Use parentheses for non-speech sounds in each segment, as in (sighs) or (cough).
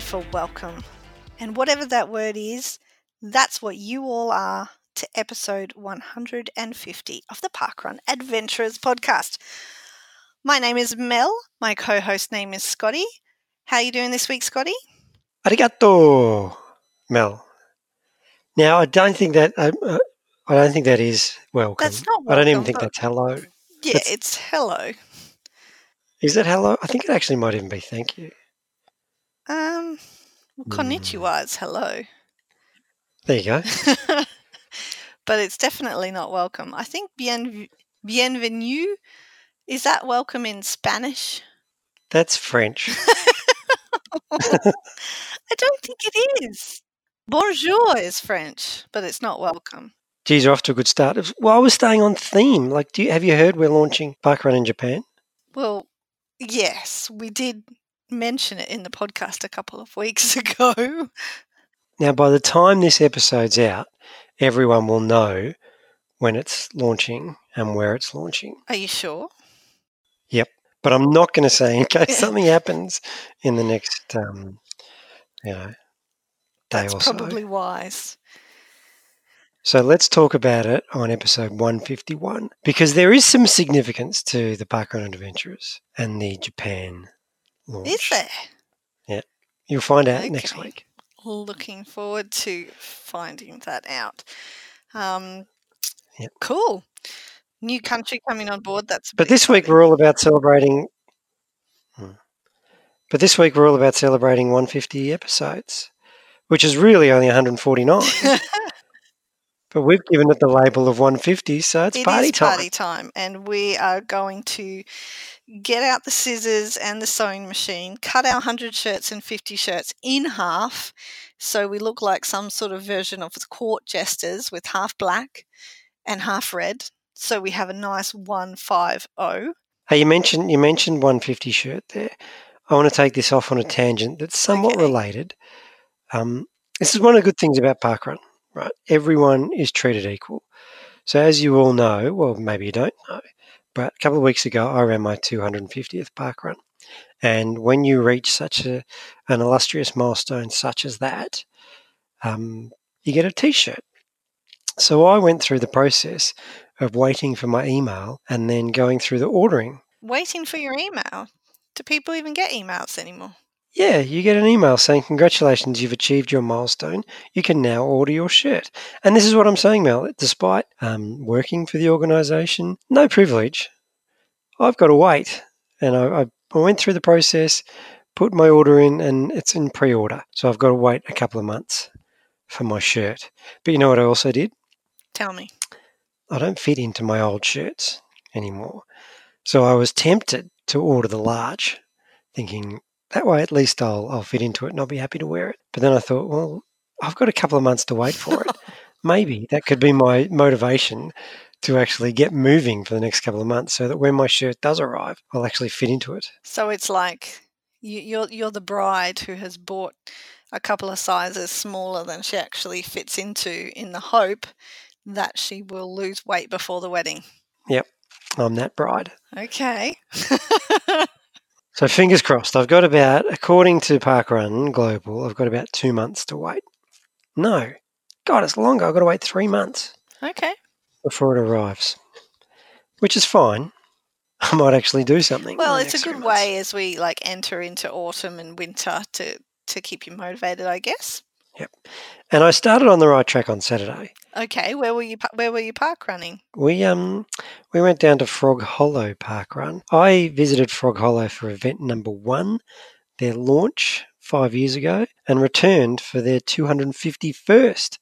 figure out another word for welcome. And whatever that word is, that's what you all are to episode 150 of the Parkrun Adventurers podcast. My name is Mel. My co-host name is Scotty. How are you doing this week, Scotty? Arigato, Mel. Now, I don't think that uh, uh, I don't think that is welcome. That's not I don't even think that's hello. Yeah, That's- it's hello. Is that hello? I think it actually might even be thank you. Um, well, konnichiwa is hello. There you go. (laughs) but it's definitely not welcome. I think bien, bienvenue is that welcome in Spanish? That's French. (laughs) I don't think it is. Bonjour is French, but it's not welcome. Geez, you're off to a good start. Well, I was staying on theme. Like, do you, have you heard we're launching Parkrun in Japan? Well, yes, we did mention it in the podcast a couple of weeks (laughs) ago. Now, by the time this episode's out, everyone will know when it's launching and where it's launching. Are you sure? Yep. But I'm not going to say in case (laughs) something happens in the next, um, you know, day That's or so. probably wise. So let's talk about it on episode 151 because there is some significance to the Parkrun Adventurers and the Japan launch. Is there? Yeah. You'll find out next week. Looking forward to finding that out. Um, Yep. Cool. New country coming on board. That's But this week we're all about celebrating. Hmm. But this week we're all about celebrating 150 episodes, which is really only 149. (laughs) but we've given it the label of 150, so it's It party is time. party time, and we are going to get out the scissors and the sewing machine, cut our 100 shirts and 50 shirts in half, so we look like some sort of version of the court jesters with half black and half red. So we have a nice 150. Hey, you mentioned you mentioned 150 shirt there. I want to take this off on a tangent that's somewhat Okay. related. Um, this is one of the good things about parkrun, right? Everyone is treated equal. So as you all know, well, maybe you don't know, but a couple of weeks ago I ran my 250th park run. and when you reach such a an illustrious milestone such as that, um, you get a T-shirt. So I went through the process of waiting for my email and then going through the ordering Waiting for your email. Do people even get emails anymore? Yeah, you get an email saying, Congratulations, you've achieved your milestone. You can now order your shirt. And this is what I'm saying, Mel. Despite um, working for the organisation, no privilege, I've got to wait. And I, I, I went through the process, put my order in, and it's in pre order. So I've got to wait a couple of months for my shirt. But you know what I also did? Tell me. I don't fit into my old shirts anymore. So I was tempted to order the large, thinking that way at least I'll, I'll fit into it and I'll be happy to wear it. But then I thought, well, I've got a couple of months to wait for it. (laughs) Maybe that could be my motivation to actually get moving for the next couple of months so that when my shirt does arrive, I'll actually fit into it. So it's like you, you're you're the bride who has bought a couple of sizes smaller than she actually fits into, in the hope that she will lose weight before the wedding. Yep, I'm that bride. Okay. (laughs) So fingers crossed. I've got about, according to Parkrun Global, I've got about two months to wait. No, God, it's longer. I've got to wait three months. okay. before it arrives, which is fine. (laughs) I might actually do something. Well, it's a good way as we like enter into autumn and winter to to keep you motivated, I guess. Yep. And I started on the right track on Saturday. Okay. Where were you? Where were you park running? We um we went down to Frog Hollow Park Run. I visited Frog Hollow for event number one, their launch five years ago, and returned for their 251st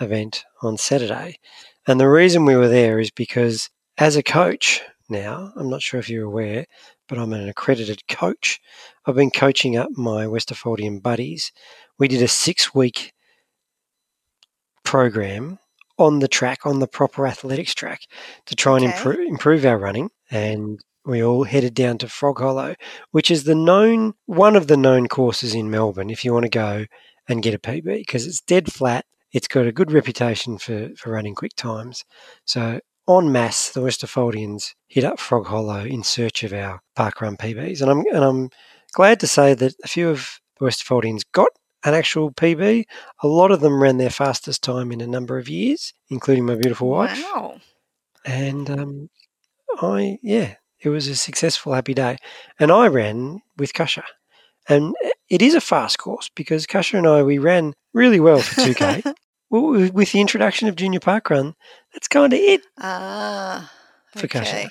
event on Saturday. And the reason we were there is because as a coach now, I'm not sure if you're aware, but I'm an accredited coach. I've been coaching up my Westerfoldian buddies. We did a six week program on the track, on the proper athletics track, to try and Okay. improve, improve our running. And we all headed down to Frog Hollow, which is the known one of the known courses in Melbourne. If you want to go and get a PB, because it's dead flat, it's got a good reputation for for running quick times. So en masse, the Westerfoldians hit up Frog Hollow in search of our parkrun PBs, and I'm and I'm glad to say that a few of the Westerfoldians got an actual PB. A lot of them ran their fastest time in a number of years, including my beautiful wife. Wow. And um, I, yeah, it was a successful, happy day. And I ran with Kasha. And it is a fast course because Kasha and I, we ran really well for 2K. (laughs) well, with the introduction of Junior Park Run, that's kind of it Ah. for okay. Kasha.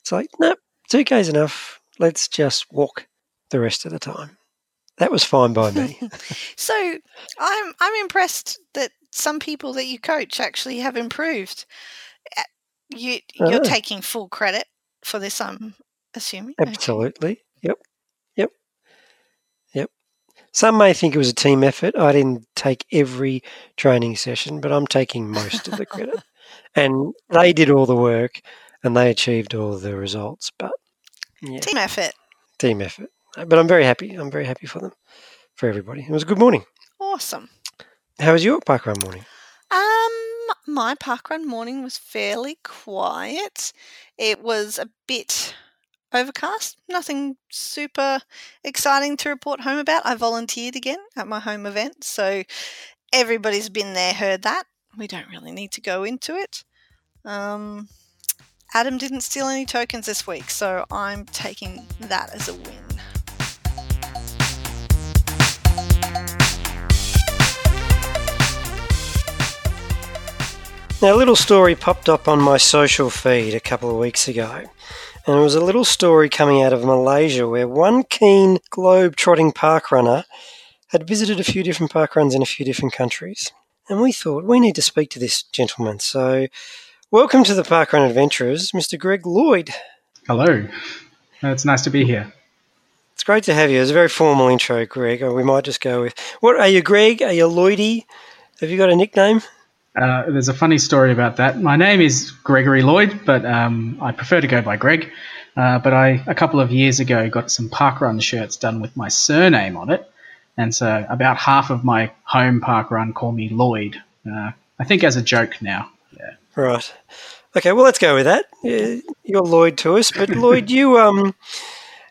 It's like, no, 2K is enough. Let's just walk the rest of the time. That was fine by me. (laughs) So I'm I'm impressed that some people that you coach actually have improved. Uh, You you're Ah. taking full credit for this. I'm assuming. Okay. Absolutely. Yep. Yep. Yep. Some may think it was a team effort. I didn't take every training session, but I'm taking most of the credit. (laughs) and they did all the work and they achieved all the results. But yeah, Team effort. team effort. But I'm very happy. I'm very happy for them, for everybody. It was a good morning. Awesome. How was your parkrun morning? Um, my parkrun morning was fairly quiet. It was a bit overcast. Nothing super exciting to report home about. I volunteered again at my home event, so everybody's been there, heard that. We don't really need to go into it. Um, Adam didn't steal any tokens this week, so I'm taking that as a win. Now, a little story popped up on my social feed a couple of weeks ago. And it was a little story coming out of Malaysia where one keen globe trotting park runner had visited a few different park runs in a few different countries. And we thought we need to speak to this gentleman. So, welcome to the Parkrun Adventurers, Mr. Greg Lloyd. Hello. It's nice to be here. It's great to have you. It's a very formal intro, Greg. Or we might just go with what are you, Greg? Are you Lloydy? Have you got a nickname? Uh, there's a funny story about that. My name is Gregory Lloyd, but um, I prefer to go by Greg. Uh, but I, a couple of years ago, got some parkrun shirts done with my surname on it. And so about half of my home parkrun call me Lloyd. Uh, I think as a joke now. Yeah. Right. Okay. Well, let's go with that. You're Lloyd to us, but Lloyd, (laughs) you um,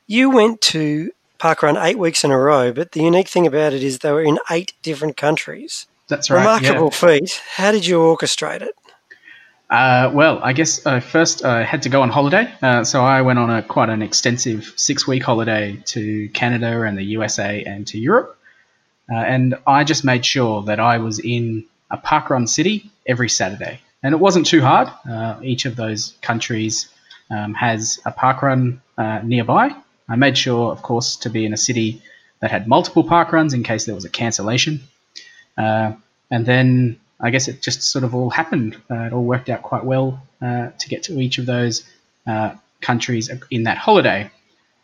you went to parkrun eight weeks in a row. But the unique thing about it is they were in eight different countries. That's right. Remarkable yeah. feat. How did you orchestrate it? Uh, well, I guess uh, first I had to go on holiday, uh, so I went on a quite an extensive six-week holiday to Canada and the USA and to Europe, uh, and I just made sure that I was in a parkrun city every Saturday, and it wasn't too hard. Uh, each of those countries um, has a parkrun uh, nearby. I made sure, of course, to be in a city that had multiple parkruns in case there was a cancellation. Uh, and then I guess it just sort of all happened. Uh, it all worked out quite well uh, to get to each of those uh, countries in that holiday.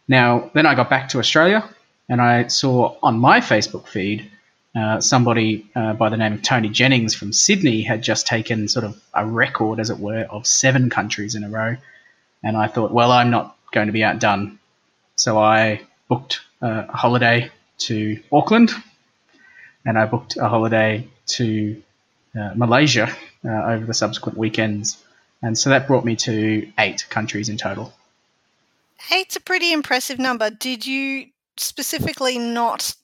Now, then I got back to Australia and I saw on my Facebook feed uh, somebody uh, by the name of Tony Jennings from Sydney had just taken sort of a record, as it were, of seven countries in a row. And I thought, well, I'm not going to be outdone. So I booked uh, a holiday to Auckland and I booked a holiday to uh, Malaysia uh, over the subsequent weekends. And so that brought me to eight countries in total. Eight's a pretty impressive number. Did you specifically not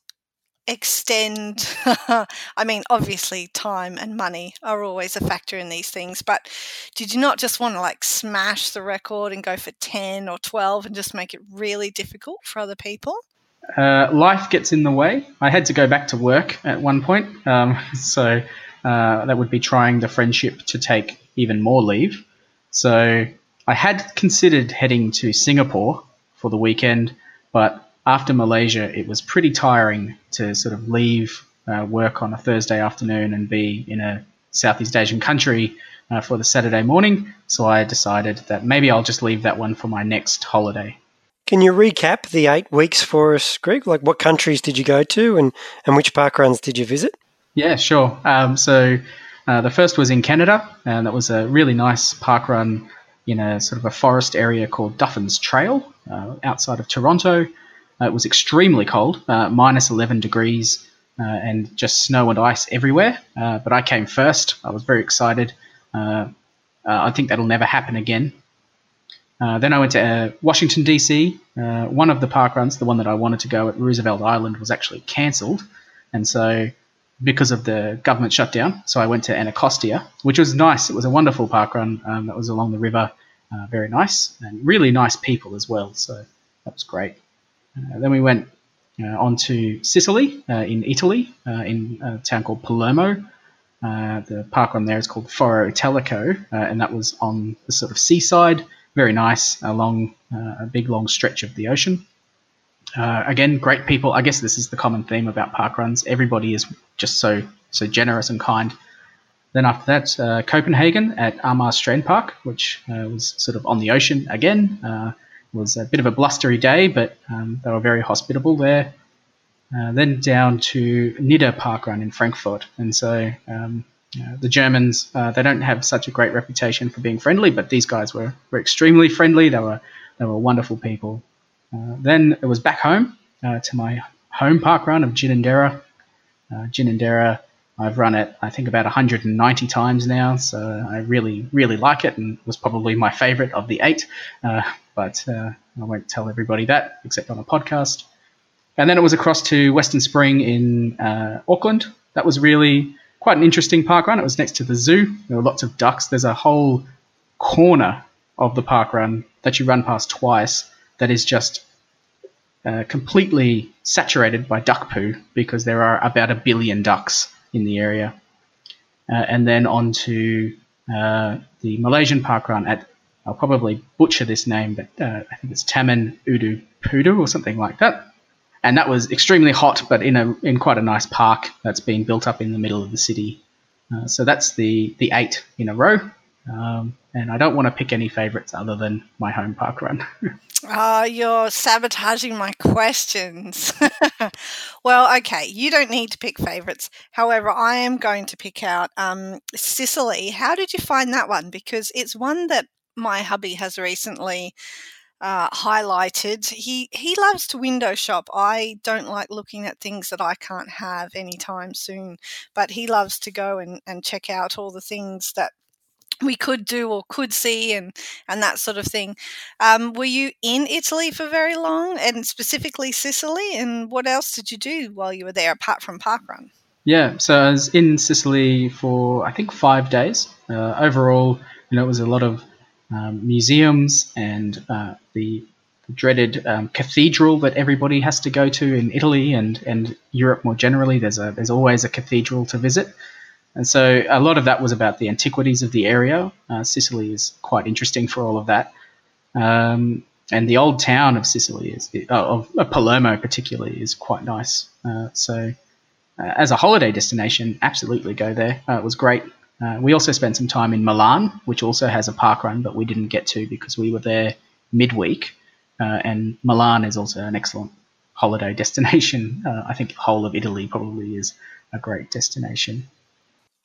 extend? (laughs) I mean, obviously, time and money are always a factor in these things, but did you not just want to like smash the record and go for 10 or 12 and just make it really difficult for other people? Uh, life gets in the way. I had to go back to work at one point, um, (laughs) so uh, that would be trying the friendship to take even more leave. So I had considered heading to Singapore for the weekend, but after Malaysia, it was pretty tiring to sort of leave uh, work on a Thursday afternoon and be in a Southeast Asian country uh, for the Saturday morning. So I decided that maybe I'll just leave that one for my next holiday. Can you recap the eight weeks for us, Greg? Like what countries did you go to and, and which park runs did you visit? Yeah, sure. Um, so uh, the first was in Canada, and that was a really nice park run in a sort of a forest area called Duffin's Trail uh, outside of Toronto. Uh, it was extremely cold, uh, minus 11 degrees, uh, and just snow and ice everywhere. Uh, but I came first. I was very excited. I think that'll never happen again. Uh, then I went to uh, Washington D.C. Uh, one of the park runs, the one that I wanted to go at Roosevelt Island, was actually cancelled, and so because of the government shutdown, so I went to Anacostia, which was nice. It was a wonderful park run um, that was along the river, uh, very nice and really nice people as well. So that was great. Uh, then we went on to Sicily in Italy, in a town called Palermo. the park run there is called Foro Italico, and that was on the sort of seaside very nice along uh, a big long stretch of the ocean. Uh, again, great people. I guess this is the common theme about park runs. Everybody is just so so generous and kind. Then after that, uh, Copenhagen at Amager Strand Park, which uh, was sort of on the ocean again. Uh, was a bit of a blustery day, but um, they were very hospitable there. Uh, then down to Nidda Park Run in Frankfurt, and so um, the Germans, uh, they don't have such a great reputation for being friendly, but these guys were, were extremely friendly. They were they were wonderful people. Uh, then it was back home uh, to my home park run of Ginninderra. Uh, Ginninderra, I've run it I think about 190 times now, so I really really like it, and was probably my favourite of the eight. Uh, but uh, I won't tell everybody that except on a podcast. And then it was across to Western Spring in Auckland. That was really quite an interesting park run. It was next to the zoo. There were lots of ducks. There's a whole corner of the park run that you run past twice that is just uh, completely saturated by duck poo because there are about a billion ducks in the area. Uh, and then on to uh, the Malaysian park run at, I'll probably butcher this name, but uh, I think it's Taman Udu Pudu or something like that and that was extremely hot, but in a in quite a nice park that's been built up in the middle of the city. Uh, so that's the the eight in a row, um, and I don't want to pick any favourites other than my home park run. oh, (laughs) you're sabotaging my questions. (laughs) well, okay, you don't need to pick favourites. However, I am going to pick out um, Sicily. How did you find that one? Because it's one that my hubby has recently uh, highlighted. He he loves to window shop. I don't like looking at things that I can't have anytime soon, but he loves to go and, and check out all the things that we could do or could see and and that sort of thing. Um, were you in Italy for very long, and specifically Sicily? And what else did you do while you were there apart from parkrun? Yeah, so I was in Sicily for I think five days. Uh, overall, you know, it was a lot of um, museums and uh, the, dreaded um, cathedral that everybody has to go to in Italy and, and Europe more generally. There's a there's always a cathedral to visit, and so a lot of that was about the antiquities of the area. Uh, Sicily is quite interesting for all of that. Um, and the old town of Sicily is of, of Palermo particularly is quite nice. Uh, so, uh, as a holiday destination, absolutely go there. Uh, it was great uh, we also spent some time in Milan, which also has a park run, but we didn't get to because we were there midweek. Uh, and Milan is also an excellent holiday (laughs) destination. Uh, I think the whole of Italy probably is a great destination.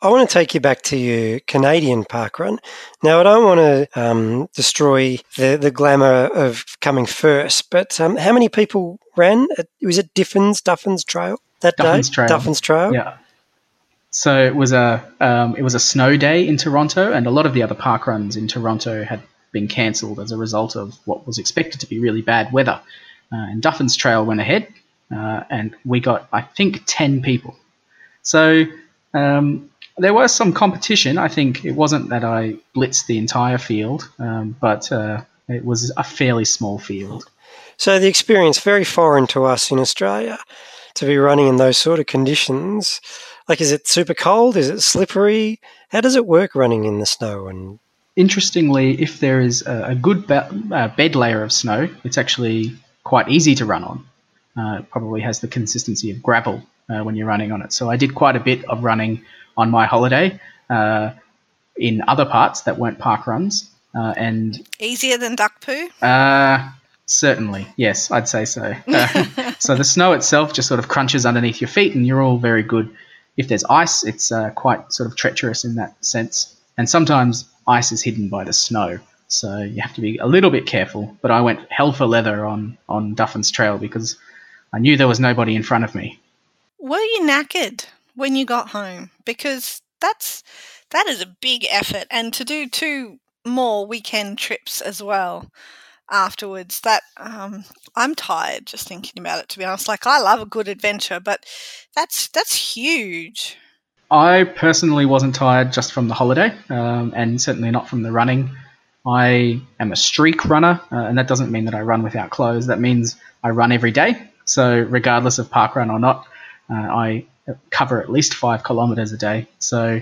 I want to take you back to your Canadian park run. Now, I don't want to um, destroy the, the glamour of coming first, but um, how many people ran? At, was it Diffins, Duffins Trail that Duffins day? Trail. Duffins Trail. Yeah. So it was a um, it was a snow day in Toronto, and a lot of the other park runs in Toronto had been cancelled as a result of what was expected to be really bad weather. Uh, and Duffin's Trail went ahead, uh, and we got I think ten people. So um, there was some competition. I think it wasn't that I blitzed the entire field, um, but uh, it was a fairly small field. So the experience very foreign to us in Australia to be running in those sort of conditions. Like, is it super cold? Is it slippery? How does it work running in the snow? And interestingly, if there is a, a good be- uh, bed layer of snow, it's actually quite easy to run on. Uh, it probably has the consistency of gravel uh, when you're running on it. So I did quite a bit of running on my holiday uh, in other parts that weren't park runs. Uh, and easier than duck poo. Uh, certainly, yes, I'd say so. (laughs) so the snow itself just sort of crunches underneath your feet, and you're all very good if there's ice, it's uh, quite sort of treacherous in that sense. And sometimes ice is hidden by the snow, so you have to be a little bit careful. But I went hell for leather on on Duffin's Trail because I knew there was nobody in front of me. Were you knackered when you got home? Because that's that is a big effort, and to do two more weekend trips as well afterwards. That um, I'm tired just thinking about it. To be honest, like I love a good adventure, but that's that's huge. I personally wasn't tired just from the holiday, um, and certainly not from the running. I am a streak runner, uh, and that doesn't mean that I run without clothes. That means I run every day. So regardless of park run or not, uh, I cover at least five kilometers a day. So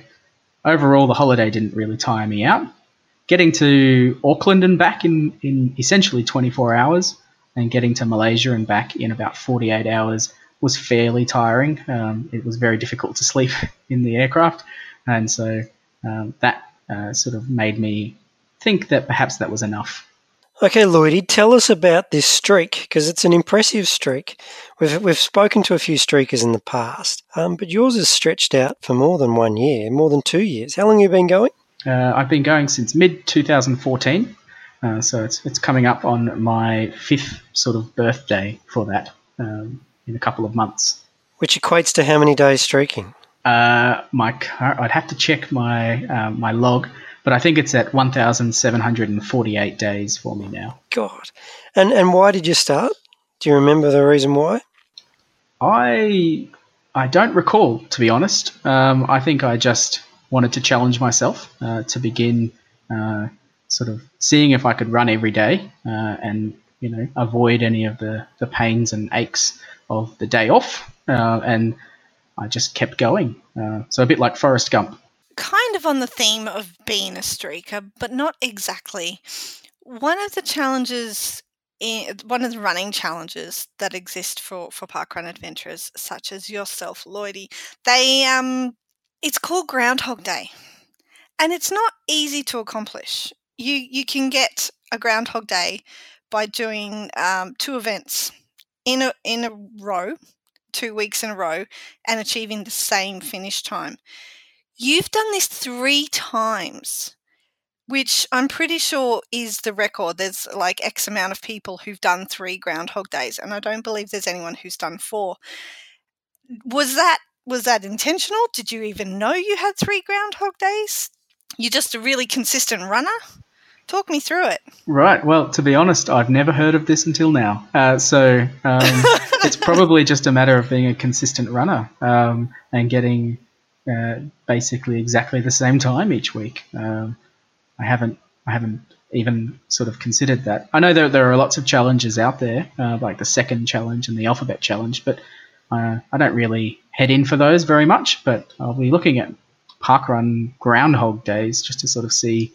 overall, the holiday didn't really tire me out. Getting to Auckland and back in, in essentially 24 hours, and getting to Malaysia and back in about 48 hours was fairly tiring. Um, it was very difficult to sleep (laughs) in the aircraft, and so um, that uh, sort of made me think that perhaps that was enough. Okay, Lloydy, tell us about this streak because it's an impressive streak. We've we've spoken to a few streakers in the past, um, but yours is stretched out for more than one year, more than two years. How long have you been going? Uh, I've been going since mid 2014, uh, so it's it's coming up on my fifth sort of birthday for that um, in a couple of months. Which equates to how many days streaking? Uh, my car, I'd have to check my uh, my log but I think it's at 1,748 days for me now. God. And and why did you start? Do you remember the reason why? I I don't recall, to be honest. Um, I think I just wanted to challenge myself uh, to begin uh, sort of seeing if I could run every day uh, and you know avoid any of the, the pains and aches of the day off. Uh, and I just kept going. Uh, so a bit like Forrest Gump kind of on the theme of being a streaker, but not exactly. One of the challenges, in, one of the running challenges that exist for for parkrun adventurers, such as yourself, Lloydy, they um, it's called Groundhog Day, and it's not easy to accomplish. You you can get a Groundhog Day by doing um, two events in a in a row, two weeks in a row, and achieving the same finish time. You've done this three times, which I'm pretty sure is the record. There's like X amount of people who've done three Groundhog Days, and I don't believe there's anyone who's done four. Was that was that intentional? Did you even know you had three Groundhog Days? You're just a really consistent runner. Talk me through it. Right. Well, to be honest, I've never heard of this until now. Uh, so um, (laughs) it's probably just a matter of being a consistent runner um, and getting uh, basically exactly the same time each week. Um, I haven't I haven't even sort of considered that. I know that there are lots of challenges out there, uh, like the second challenge and the alphabet challenge, but uh, I don't really head in for those very much. But I'll be looking at parkrun groundhog days just to sort of see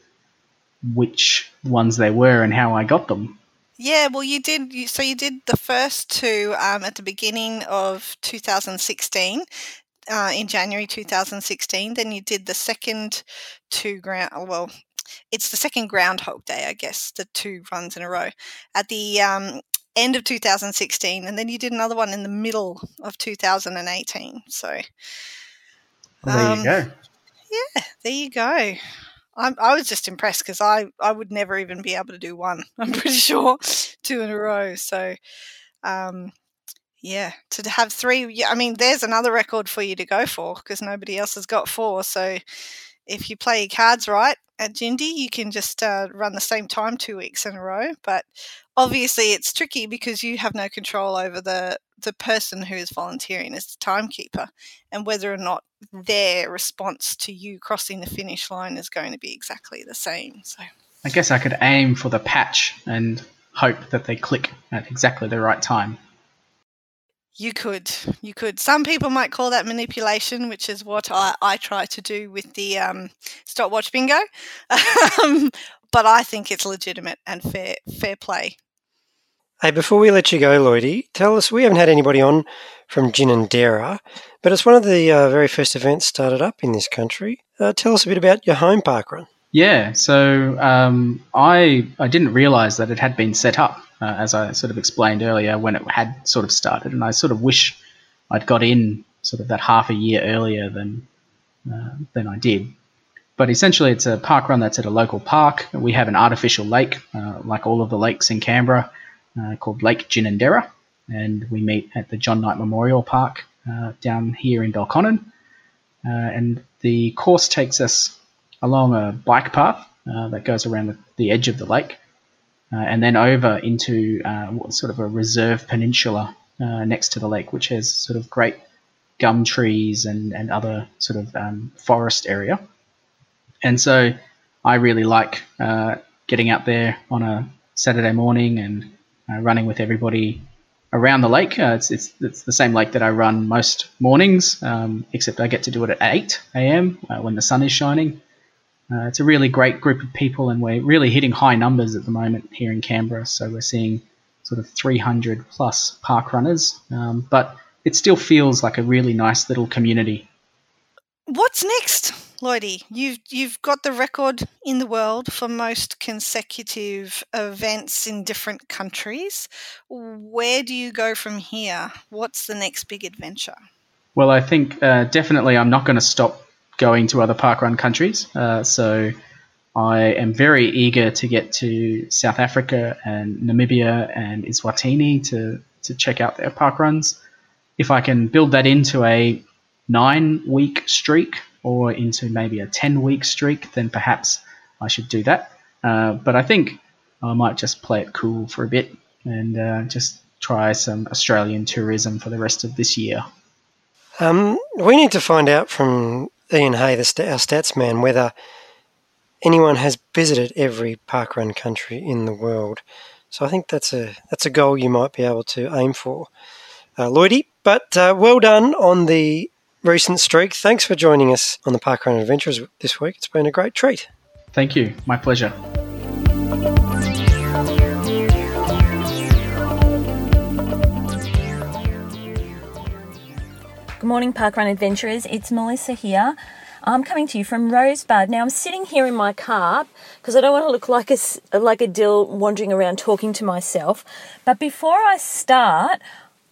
which ones they were and how I got them. Yeah, well, you did. You, so you did the first two um, at the beginning of 2016 uh, in January 2016. Then you did the second two ground. Well, it's the second Groundhog Day, I guess, the two runs in a row at the um, end of 2016, and then you did another one in the middle of 2018. So well, there um, you go. Yeah, there you go. I'm, i was just impressed because I, I would never even be able to do one. (laughs) I'm pretty sure two in a row. So, um, yeah, to have three. I mean, there's another record for you to go for because nobody else has got four. So if you play your cards right at Jindy, you can just uh, run the same time two weeks in a row. But obviously, it's tricky because you have no control over the the person who is volunteering as the timekeeper and whether or not their response to you crossing the finish line is going to be exactly the same. So I guess I could aim for the patch and hope that they click at exactly the right time. You could, you could. Some people might call that manipulation, which is what I, I try to do with the um, stopwatch bingo. (laughs) um, but I think it's legitimate and fair, fair play. Hey, before we let you go, Lloydy, tell us we haven't had anybody on from Ginninderra, but it's one of the uh, very first events started up in this country. Uh, tell us a bit about your home park run. Yeah, so um, I I didn't realise that it had been set up uh, as I sort of explained earlier when it had sort of started, and I sort of wish I'd got in sort of that half a year earlier than uh, than I did. But essentially, it's a park run that's at a local park. We have an artificial lake, uh, like all of the lakes in Canberra, uh, called Lake Ginninderra, and we meet at the John Knight Memorial Park uh, down here in Belconnen. Uh, and the course takes us along a bike path uh, that goes around the, edge of the lake, uh, and then over into uh, sort of a reserve peninsula uh, next to the lake, which has sort of great gum trees and, and other sort of um, forest area. And so I really like getting out there on a Saturday morning and running with everybody around the lake. Uh, it's, it's, it's the same lake that I run most mornings, um, except I get to do it at 8 a.m. Uh, when the sun is shining. Uh, it's a really great group of people, and we're really hitting high numbers at the moment here in Canberra. So we're seeing sort of 300 plus park runners, um, but it still feels like a really nice little community. What's next, Lloydy? You've you've got the record in the world for most consecutive events in different countries. Where do you go from here? What's the next big adventure? Well, I think uh, definitely I'm not going to stop going to other parkrun countries. Uh, so I am very eager to get to South Africa and Namibia and Eswatini to, to check out their parkruns. If I can build that into a nine week streak or into maybe a 10 week streak, then perhaps I should do that. Uh, but I think I might just play it cool for a bit and uh, just try some Australian tourism for the rest of this year. Um, we need to find out from Ian Hay, the our stats man, whether anyone has visited every parkrun country in the world. So I think that's a that's a goal you might be able to aim for, uh, Lloydy. But uh, well done on the recent streak. Thanks for joining us on the Parkrun Adventures this week. It's been a great treat. Thank you. My pleasure. Good morning, Parkrun Adventurers. It's Melissa here. I'm coming to you from Rosebud. Now I'm sitting here in my car because I don't want to look like a like a dill wandering around talking to myself. But before I start,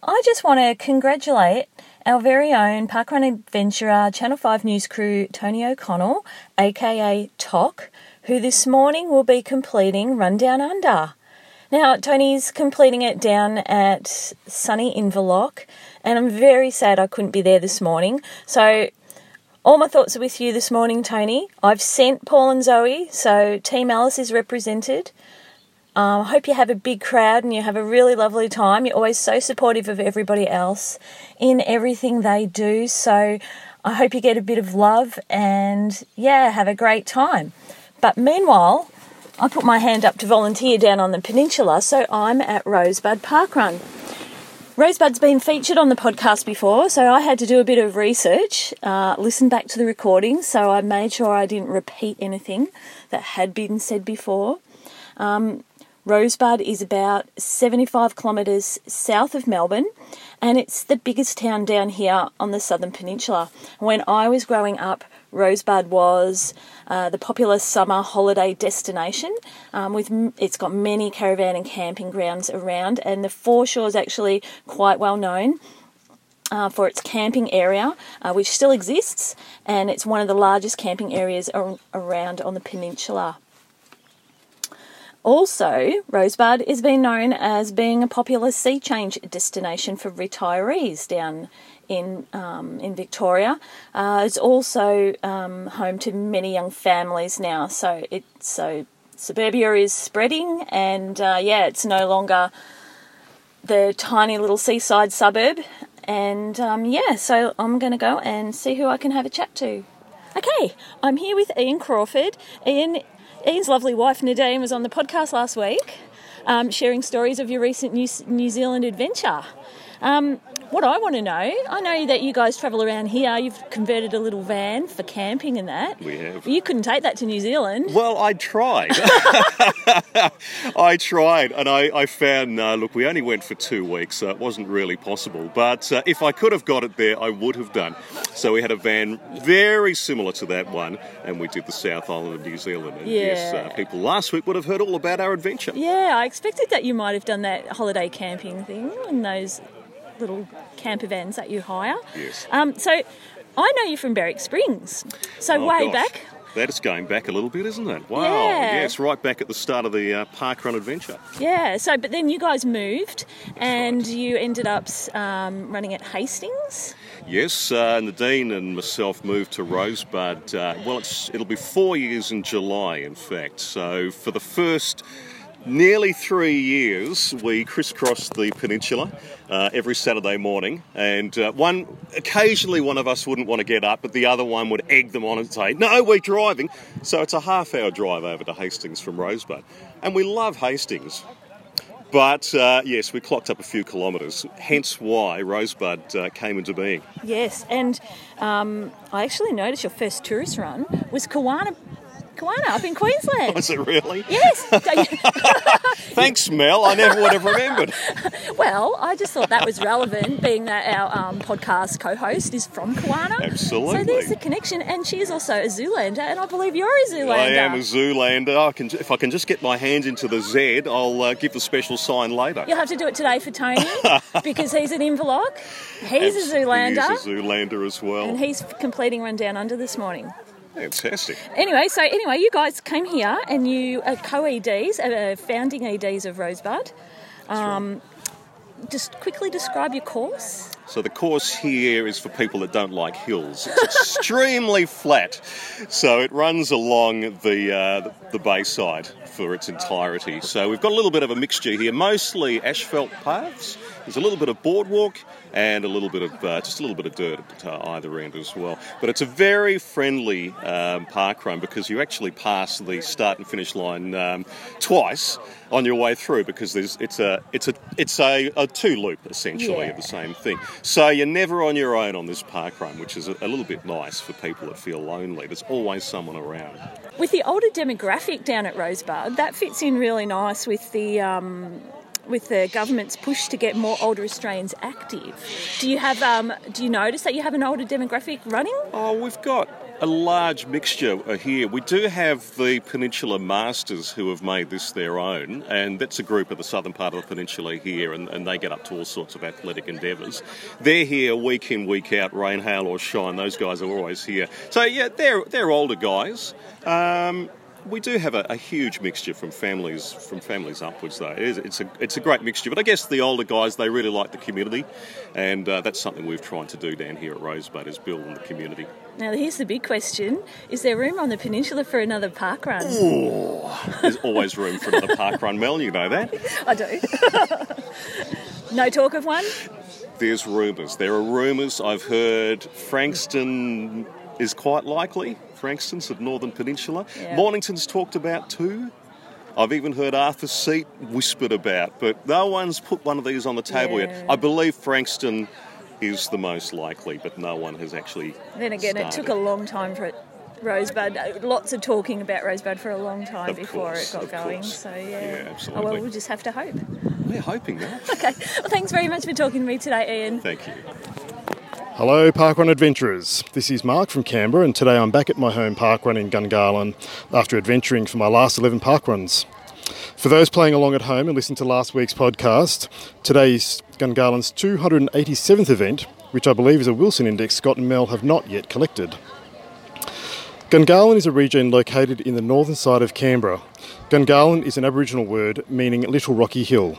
I just want to congratulate our very own Parkrun Adventurer Channel 5 News crew Tony O'Connell, aka Toc, who this morning will be completing Run Down Under. Now, Tony's completing it down at sunny Inverloch, and I'm very sad I couldn't be there this morning. So, all my thoughts are with you this morning, Tony. I've sent Paul and Zoe, so Team Alice is represented. Um, I hope you have a big crowd and you have a really lovely time. You're always so supportive of everybody else in everything they do. So I hope you get a bit of love and, yeah, have a great time. But meanwhile, I put my hand up to volunteer down on the peninsula, so I'm at Rosebud Parkrun. Rosebud's been featured on the podcast before, so I had to do a bit of research, uh, listen back to the recording, so I made sure I didn't repeat anything that had been said before. Um, Rosebud is about 75 kilometres south of Melbourne and it's the biggest town down here on the southern peninsula. When I was growing up, Rosebud was uh, the popular summer holiday destination. Um, with it's got many caravan and camping grounds around, and the foreshore is actually quite well known. Uh, for its camping area, uh, which still exists, and it's one of the largest camping areas ar- around on the peninsula. Also, Rosebud is being known as being a popular sea change destination for retirees down in um, in Victoria. Uh, it's also um, home to many young families now. So it so suburbia is spreading, and uh, yeah, it's no longer the tiny little seaside suburb. And um, yeah, so I'm going to go and see who I can have a chat to. Okay, I'm here with Ian Crawford. Ian, Ian's lovely wife Nadine was on the podcast last week, um, sharing stories of your recent New, New Zealand adventure. Um, what I want to know, I know that you guys travel around here. You've converted a little van for camping and that. We have. You couldn't take that to New Zealand. Well, I tried. (laughs) I tried, and I, I found, uh, look, we only went for two weeks, so it wasn't really possible. But uh, if I could have got it there, I would have done. So we had a van very similar to that one, and we did the South Island of New Zealand. And Yeah. yes, uh, people last week would have heard all about our adventure. Yeah, I expected that you might have done that holiday camping thing and those little camper vans that you hire. Yes. Um, so I know you from Berwick Springs. So Oh, way gosh. back, that is going back a little bit, isn't it? Wow. Yeah. Yes, right back at the start of the uh, parkrun adventure. Yeah. So, but then you guys moved, and you ended up um, running at Hastings. Yes, uh, Dean and myself moved to Rosebud. Uh, well, it's, it'll be four years in July, in fact. So for the first nearly three years, we crisscrossed the peninsula uh, every Saturday morning, and uh, one occasionally one of us wouldn't want to get up, but the other one would egg them on and say, "No, we're driving." So it's a half-hour drive over to Hastings from Rosebud, and we love Hastings. But uh, yes, we clocked up a few kilometres, hence why Rosebud uh, came into being. Yes, and um, I actually noticed your first tourist run was Kawana, Kawana up in Queensland. (laughs) Was it really? Yes. (laughs) (laughs) Thanks, Mel. I never would have remembered. well, I just thought that was relevant, being that our um, podcast co-host is from Kawana. Absolutely. So there's the connection, and she is also a Zoolander, and I believe you're a Zoolander. I am a Zoolander. I can, if I can just get my hands into the Z, I'll uh, give the special sign later. You'll have to do it today for Tony because he's an Inverloch. He's Abs- a Zoolander. He is a Zoolander as well. and he's completing Run Down Under this morning. Fantastic. Anyway, so anyway, you guys came here and you are co-EDs, uh, founding EDs of Rosebud. Um, just quickly describe your course. So the course here is for people that don't like hills. It's extremely (laughs) flat, so it runs along the uh, the bayside for its entirety. So we've got a little bit of a mixture here, mostly asphalt paths. There's a little bit of boardwalk and a little bit of uh, just a little bit of dirt at either end as well. But it's a very friendly um, park run because you actually pass the start and finish line um, twice on your way through because there's it's a it's a it's a, a two loop essentially Yeah. of the same thing. So you're never on your own on this park run, which is a, a little bit nice for people that feel lonely. There's always someone around. With the older demographic down at Rosebud, that fits in really nice with the um, with the government's push to get more older Australians active. Do you have um, do you notice that you have an older demographic running? Oh, we've got a large mixture uh, here. We do have the Peninsula Masters who have made this their own, and that's a group of the southern part of the peninsula here, and, and they get up to all sorts of athletic endeavours. They're here week in, week out, rain, hail, or shine. Those guys are always here. So yeah, they're they're older guys. Um, we do have a, a huge mixture from families from families upwards though. It is, it's a it's a great mixture. But I guess the older guys they really like the community, and uh, that's something we've tried to do down here at Rosebud is build on the community. Now here's the big question: Is there room on the peninsula for another park run? There's always room for another park run, Mel. You know that. (laughs) I do. (laughs) no talk of one. There's rumours. There are rumours. I've heard Frankston is quite likely. Frankston's of Northern Peninsula. Yeah. Mornington's talked about too. I've even heard Arthur's Seat whispered about, but no one's put one of these on the table Yeah. yet. I believe Frankston is the most likely, but no one has actually. Then again, it took a long time for it. Rosebud, uh, lots of talking about Rosebud for a long time Of before course, it got going. course. So yeah, Yeah, Oh well, we'll just have to hope. We're hoping that. (laughs) Okay. Well, thanks very much for talking to me today, Ian. Thank you. Hello, Parkrun Adventurers. This is Mark from Canberra, and today I'm back at my home parkrun in Gungahlin after adventuring for my last 11 parkruns. For those playing along at home and listening to last week's podcast, today's Gungahlin's 287th event, which I believe is a Wilson Index Scott and Mel have not yet collected. Gungahlin is a region located in the northern side of Canberra. Gungahlin is an Aboriginal word meaning little rocky hill.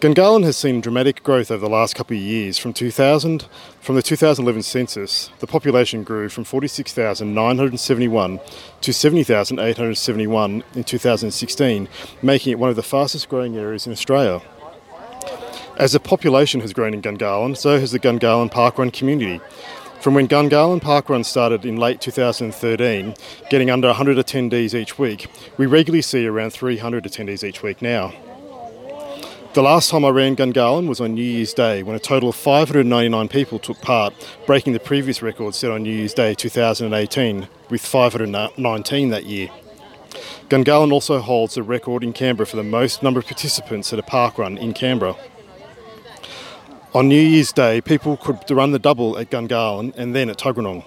Gungahlin has seen dramatic growth over the last couple of years. From 2000, from the 2011 census, the population grew from 46,971 to 70,871 in 2016, making it one of the fastest growing areas in Australia. As the population has grown in Gungahlin, so has the Gungahlin Parkrun community. From when Gungahlin Parkrun started in late 2013, getting under 100 attendees each week, we regularly see around 300 attendees each week now. The last time I ran Gungahlin was on New Year's Day when a total of 599 people took part, breaking the previous record set on New Year's Day 2018 with 519 that year. Gungahlin also holds the record in Canberra for the most number of participants at a park run in Canberra. On New Year's Day, people could run the double at Gungahlin and then at Tuggeranong.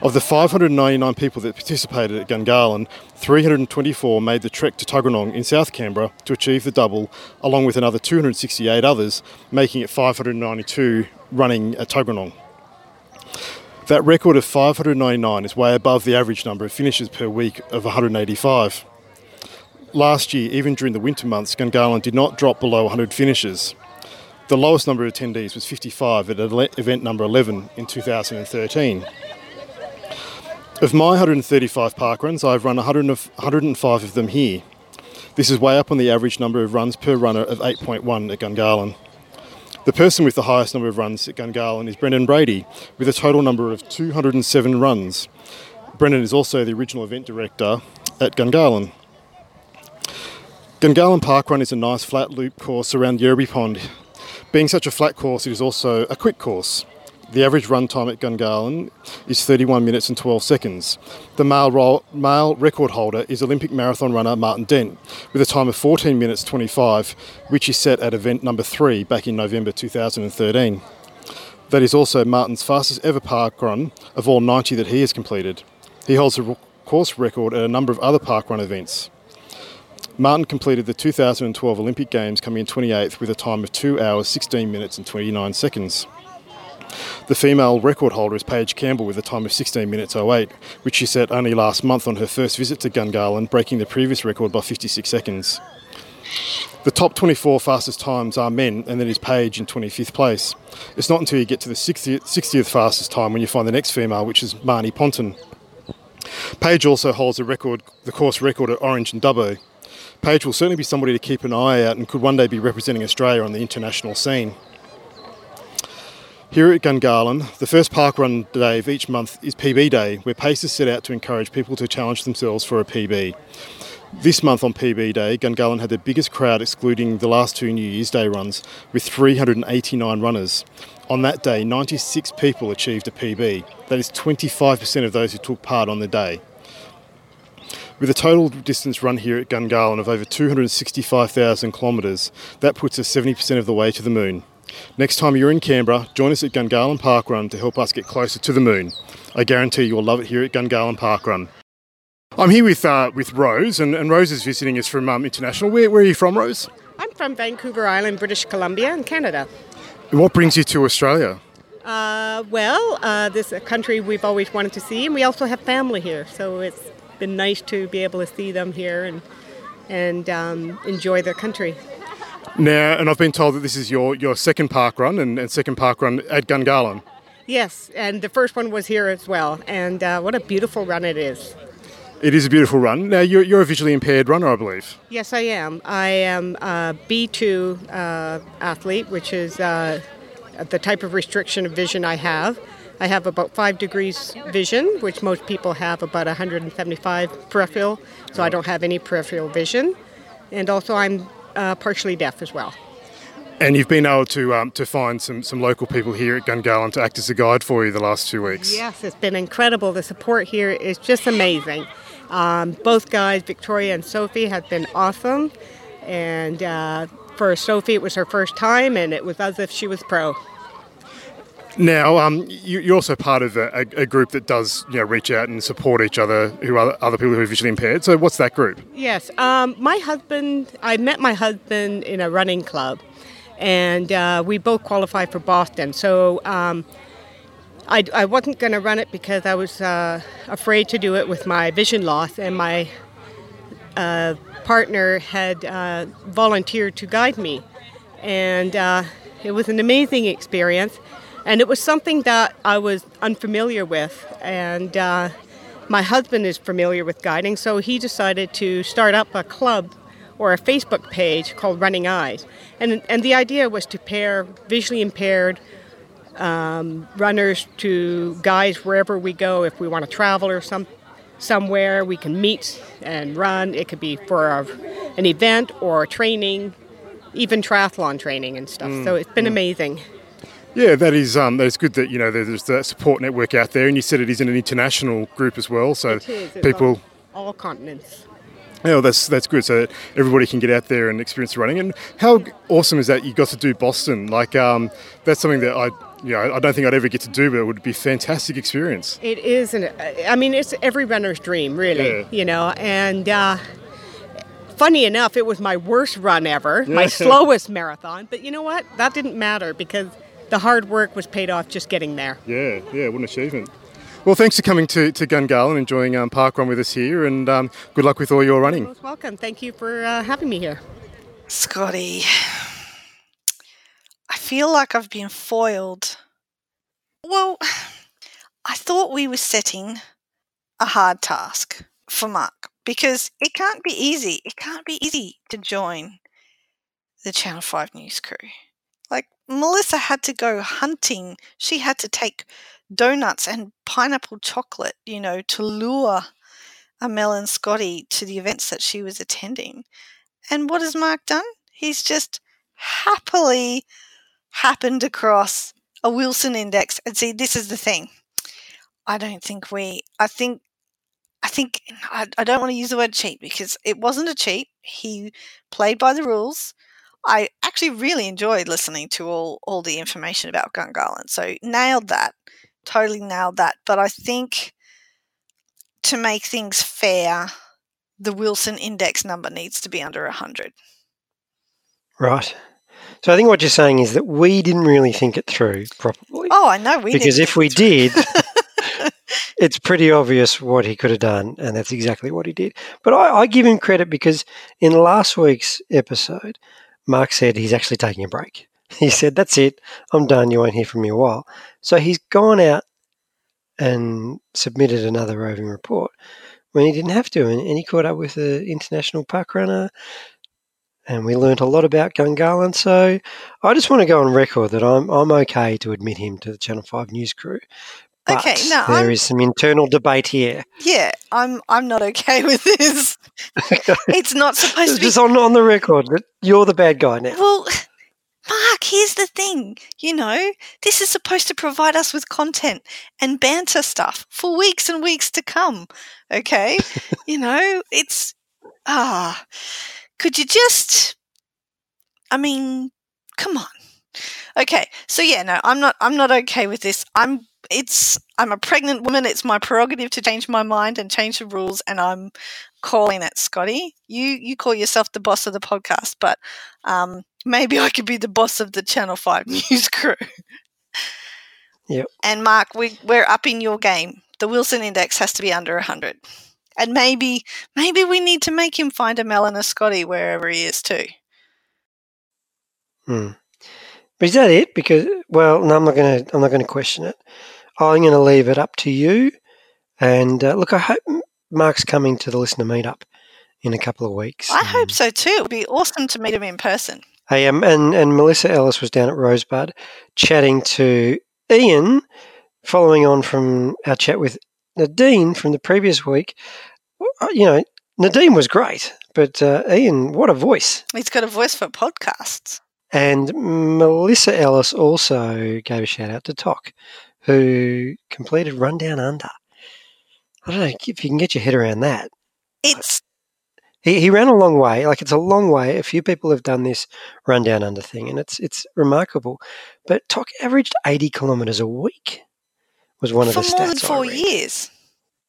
Of the 599 people that participated at Gungahlin, 324 made the trek to Tuggeranong in South Canberra to achieve the double, along with another 268 others, making it 592 running at Tuggeranong. That record of 599 is way above the average number of finishes per week of 185. Last year, even during the winter months, Gungahlin did not drop below 100 finishes. The lowest number of attendees was 55 at event number 11 in 2013. Of my 135 park runs, I've run 100 of- 105 of them here. This is way up on the average number of runs per runner of 8.1 at Gungahlin. The person with the highest number of runs at Gungahlin is Brendan Brady, with a total number of 207 runs. Brendan is also the original event director at Gungahlin. Gungahlin Park Run is a nice flat loop course around Yerrabi Pond. Being such a flat course, it is also a quick course. The average run time at Gungahlin is 31 minutes and 12 seconds. The male, ro- male record holder is Olympic marathon runner Martin Dent with a time of 14 minutes 25, which is set at event number 3 back in November 2013. That is also Martin's fastest ever park run of all 90 that he has completed. He holds a r- course record at a number of other park run events. Martin completed the 2012 Olympic Games coming in 28th with a time of 2 hours 16 minutes and 29 seconds. The female record holder is Paige Campbell with a time of 16 minutes 08, which she set only last month on her first visit to Gungahlin, breaking the previous record by 56 seconds. The top 24 fastest times are men, and then is Paige in 25th place. It's not until you get to the 60th, 60th fastest time when you find the next female, which is Marnie Ponton. Paige also holds record, the course record at Orange and Dubbo. Paige will certainly be somebody to keep an eye out and could one day be representing Australia on the international scene. Here at Gungahlin, the first park run day of each month is PB Day, where pacers set out to encourage people to challenge themselves for a PB. This month on PB Day, Gungahlin had the biggest crowd excluding the last two New Year's Day runs, with 389 runners. On that day, 96 people achieved a PB. That is 25% of those who took part on the day. With a total distance run here at Gungahlin of over 265,000 kilometres, that puts us 70% of the way to the moon. Next time you're in Canberra, join us at Gungahlin Park Run to help us get closer to the moon. I guarantee you'll love it here at Gungahlin Park Run. I'm here with uh, with Rose, and, and Rose is visiting us from um, International. Where, where are you from, Rose? I'm from Vancouver Island, British Columbia, in Canada. What brings you to Australia? Uh, well, uh, this is a country we've always wanted to see, and we also have family here, so it's been nice to be able to see them here and and um, enjoy their country. Now, and I've been told that this is your, your second park run and, and second park run at Gungahlin. Yes, and the first one was here as well, and uh, what a beautiful run it is. It is a beautiful run. Now, you're, you're a visually impaired runner, I believe. Yes, I am. I am a B2 uh, athlete, which is uh, the type of restriction of vision I have. I have about five degrees vision, which most people have about 175 peripheral, so I don't have any peripheral vision. And also, I'm uh, partially deaf as well. And you've been able to um, to find some, some local people here at Gungahlin to act as a guide for you the last two weeks. Yes, it's been incredible. The support here is just amazing. Um, both guys, Victoria and Sophie, have been awesome. And uh, for Sophie, it was her first time, and it was as if she was pro. Now, um, you, you're also part of a, a, group that does you know reach out and support each other, who are other people who are visually impaired. So, what's that group? Yes, um, my husband. I met my husband in a running club, and uh, we both qualified for Boston. So um, I, I wasn't going to run it because I was uh, afraid to do it with my vision loss, and my uh, partner had uh, volunteered to guide me, and uh, it was an amazing experience. And it was something that I was unfamiliar with, and uh, my husband is familiar with guiding, so he decided to start up a club or a Facebook page called Running Eyes. And, and the idea was to pair visually impaired um, runners to guides wherever we go. If we want to travel or some, somewhere, we can meet and run. It could be for a, an event or training, even triathlon training and stuff. so it's been amazing. Yeah, that is um, that is good that you know there's that support network out there, and you said it is in an international group as well. So It is. People, all continents. yeah, that's that's good. So everybody can get out there and experience running. And how awesome is that you got to do Boston? Like um, that's something that I you know I don't think I'd ever get to do, but it would be a fantastic experience. It is, an, I mean, it's every runner's dream, really. Yeah. You know, and uh, funny enough, it was my worst run ever, my (laughs) slowest marathon. But you know what? That didn't matter because the hard work was paid off just getting there. Yeah, yeah, what an achievement. Well, thanks for coming to, to Gungahlin, enjoying um, Park Run with us here, and um, good luck with all your running. Most welcome. Thank you for uh, having me here. Scotty, I feel like I've been foiled. Well, I thought we were setting a hard task for Mark because it can't be easy. It can't be easy to join the Channel 5 news crew. Melissa had to go hunting. She had to take donuts and pineapple chocolate, you know, to lure Amel and Scotty to the events that she was attending. And what has Mark done? He's just happily happened across a Wilson index. And see, this is the thing. I don't think we, I think, I think, I, I don't want to use the word cheat because it wasn't a cheat. He played by the rules. I actually really enjoyed listening to all, all the information about Gungahlin. So nailed that. Totally nailed that. But I think to make things fair, the Wilson index number needs to be under 100. Right. So I think what you're saying is that we didn't really think it through properly. Oh, I know we because if we did, (laughs) it's pretty obvious what he could have done, and that's exactly what he did. But I, I give him credit because in last week's episode, Mark said he's actually taking a break. He said, That's it, I'm done, you won't hear from me a while. So he's gone out and submitted another roving report when he didn't have to, and, and he caught up with the international park runner. And we learnt a lot about Gungahlin. So I just want to go on record that I'm I'm okay to admit him to the Channel Five news crew. But Okay, no, there I'm- is some internal debate here. Yeah, I'm I'm not okay (laughs) with this. it's not supposed to be just on, on the record that you're the bad guy now. Well, Mark, here's the thing. You know, this is supposed to provide us with content and banter stuff for weeks and weeks to come. Okay? (laughs) you know, it's ah. Could you just I mean, come on. Okay. So yeah, no, I'm not I'm not okay with this. I'm it's I'm a pregnant woman. It's my prerogative to change my mind and change the rules and I'm calling it, Scotty. You you call yourself the boss of the podcast, but um, maybe I could be the boss of the Channel Five (laughs) news crew. Yep. And Mark, we we're in your game. The Wilson Index has to be under hundred, and maybe maybe we need to make him find a Mel and a Scotty wherever he is too. Hmm. But is that it? Because well, no, I'm not going to. I'm not going to question it. I'm going to leave it up to you. And uh, look, I hope Mark's coming to the listener meetup in a couple of weeks. I hope so too. It would be awesome to meet him in person. Hey, um, and and Melissa Ellis was down at Rosebud chatting to Ian, following on from our chat with Nadine from the previous week. Uh, You know, Nadine was great, but uh, Ian, what a voice! He's got a voice for podcasts. And Melissa Ellis also gave a shout out to Tok, who completed Rundown Under. I don't know if you can get your head around that. It's He, he ran a long way. Like it's a long way. A few people have done this rundown under thing, and it's it's remarkable. But Tok averaged eighty kilometres a week. Was one for of the more than four years.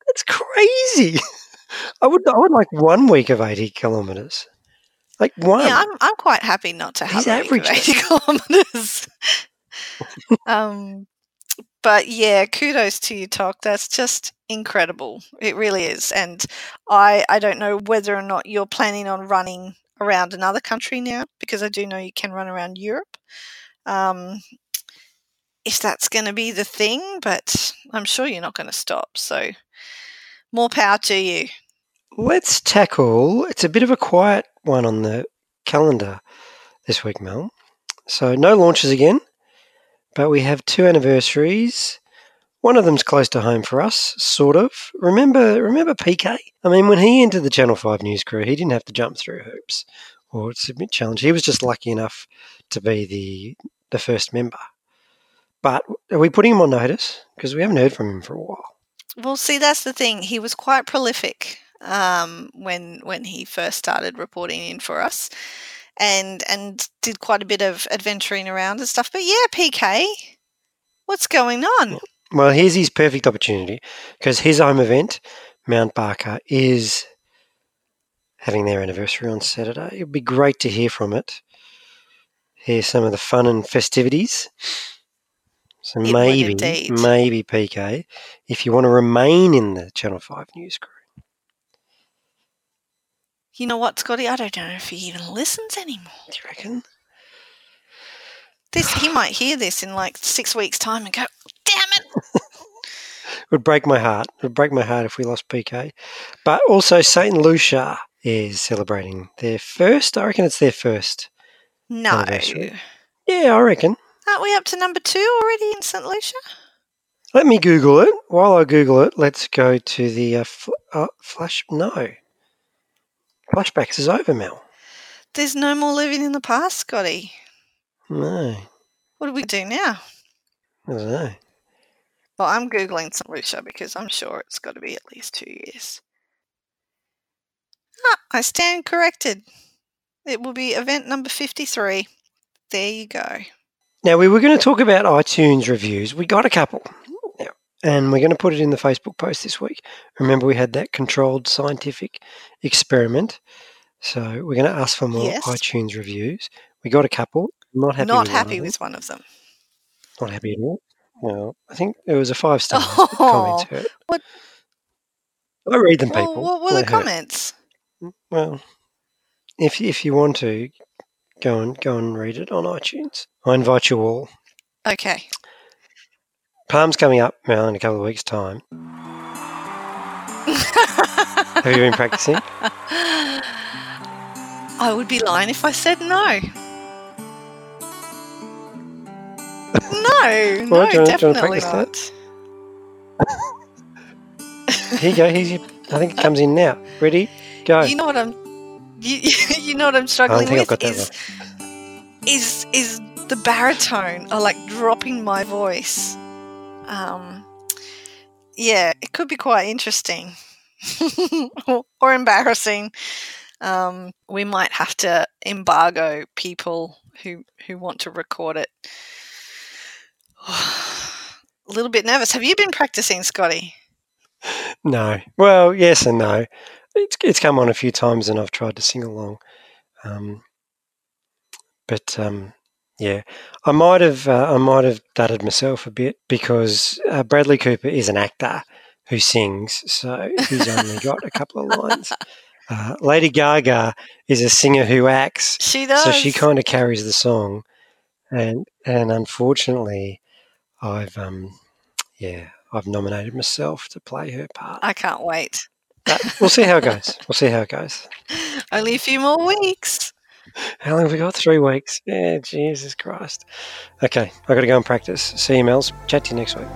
That's crazy. (laughs) I would I would like one week of eighty kilometres. Like one. Yeah, I'm I'm quite happy not to have He's a week of averaging. 80 (laughs) kilometers. um, but yeah, kudos to you, Tok. That's just incredible. It really is. And I I don't know whether or not you're planning on running around another country now, because I do know you can run around Europe. Um, if that's going to be the thing, but I'm sure you're not going to stop. So more power to you. Let's tackle. It's a bit of a quiet one on the calendar this week, Mel. So no launches again, but we have two anniversaries. One of them's close to home for us, sort of. Remember, remember PK? I mean, when he entered the Channel Five news crew, he didn't have to jump through hoops or submit challenge. He was just lucky enough to be the the first member. But are we putting him on notice? Because we haven't heard from him for a while. Well, see, that's the thing. He was quite prolific um, when when he first started reporting in for us, and and did quite a bit of adventuring around and stuff. But yeah, PK, what's going on? Well, here's his perfect opportunity because his home event, Mount Barker, is having their anniversary on Saturday. It'd be great to hear from it, hear some of the fun and festivities. So It maybe, maybe PK, if you want to remain in the Channel 5 news crew. You know what, Scotty? I don't know if he even listens anymore. Do you reckon? This he might hear this in like six weeks' time and go, "Damn it!" It would break my heart. It would break my heart if we lost PK. But also, St. Lucia is celebrating their first, I reckon it's their first. No. Yeah, I reckon. aren't we up to number two already in St. Lucia? Let me Google it. While I Google it, let's go to the uh, fl- uh, flash. No. Flashbacks is over, Mel. There's no more living in the past, Scotty. No. What do we do now? I don't know. Well, I'm googling St. Lucia because I'm sure it's got to be at least two years. Ah, I stand corrected. It will be event number 53. There you go. Now, we were going to talk about iTunes reviews. We got a couple. And we're going to put it in the Facebook post this week. Remember, we had that controlled scientific experiment. So we're going to ask for more Yes. iTunes reviews. We got a couple. Not happy Not with one happy of them. with one of them. Not happy at all. Well, I think it was a five star (laughs) Oh, comment hurt. what- I read them, Well, people. what were the hurt. comments? Mm, well, if if you want to, go and go and read it on iTunes. I invite you all. Okay. Palm's coming up, Mel, in a couple of weeks' time. (laughs) Have you been practicing? I would be lying if I said no. No, (laughs) no, do you wanna- do you definitely not. Here you go. Here's your, I think it comes in now. Ready? Go. You know what I'm, you, (laughs) you know what I'm struggling don't think I've with got that is, is is the baritone or like dropping my voice. Um, yeah, it could be quite interesting (laughs) or, embarrassing. Um, we might have to embargo people who who want to record it. (sighs) A little bit nervous. Have you been practicing, Scotty? No. Well, yes and no. It's it's come on a few times, and I've tried to sing along. Um, but um, yeah, I might have uh, I might have dudded myself a bit because uh, Bradley Cooper is an actor who sings, so he's only got a couple of lines. (laughs) Uh, Lady Gaga is a singer who acts, She does. so she kind of carries the song, and and unfortunately, I've um, yeah, I've nominated myself to play her part. I can't wait. But we'll see how it goes. We'll see how it goes. (laughs) Only a few more weeks. How long have we got? Three weeks. Yeah, Jesus Christ. Okay, I've got to go and practice. See you, Mels. Chat to you next week.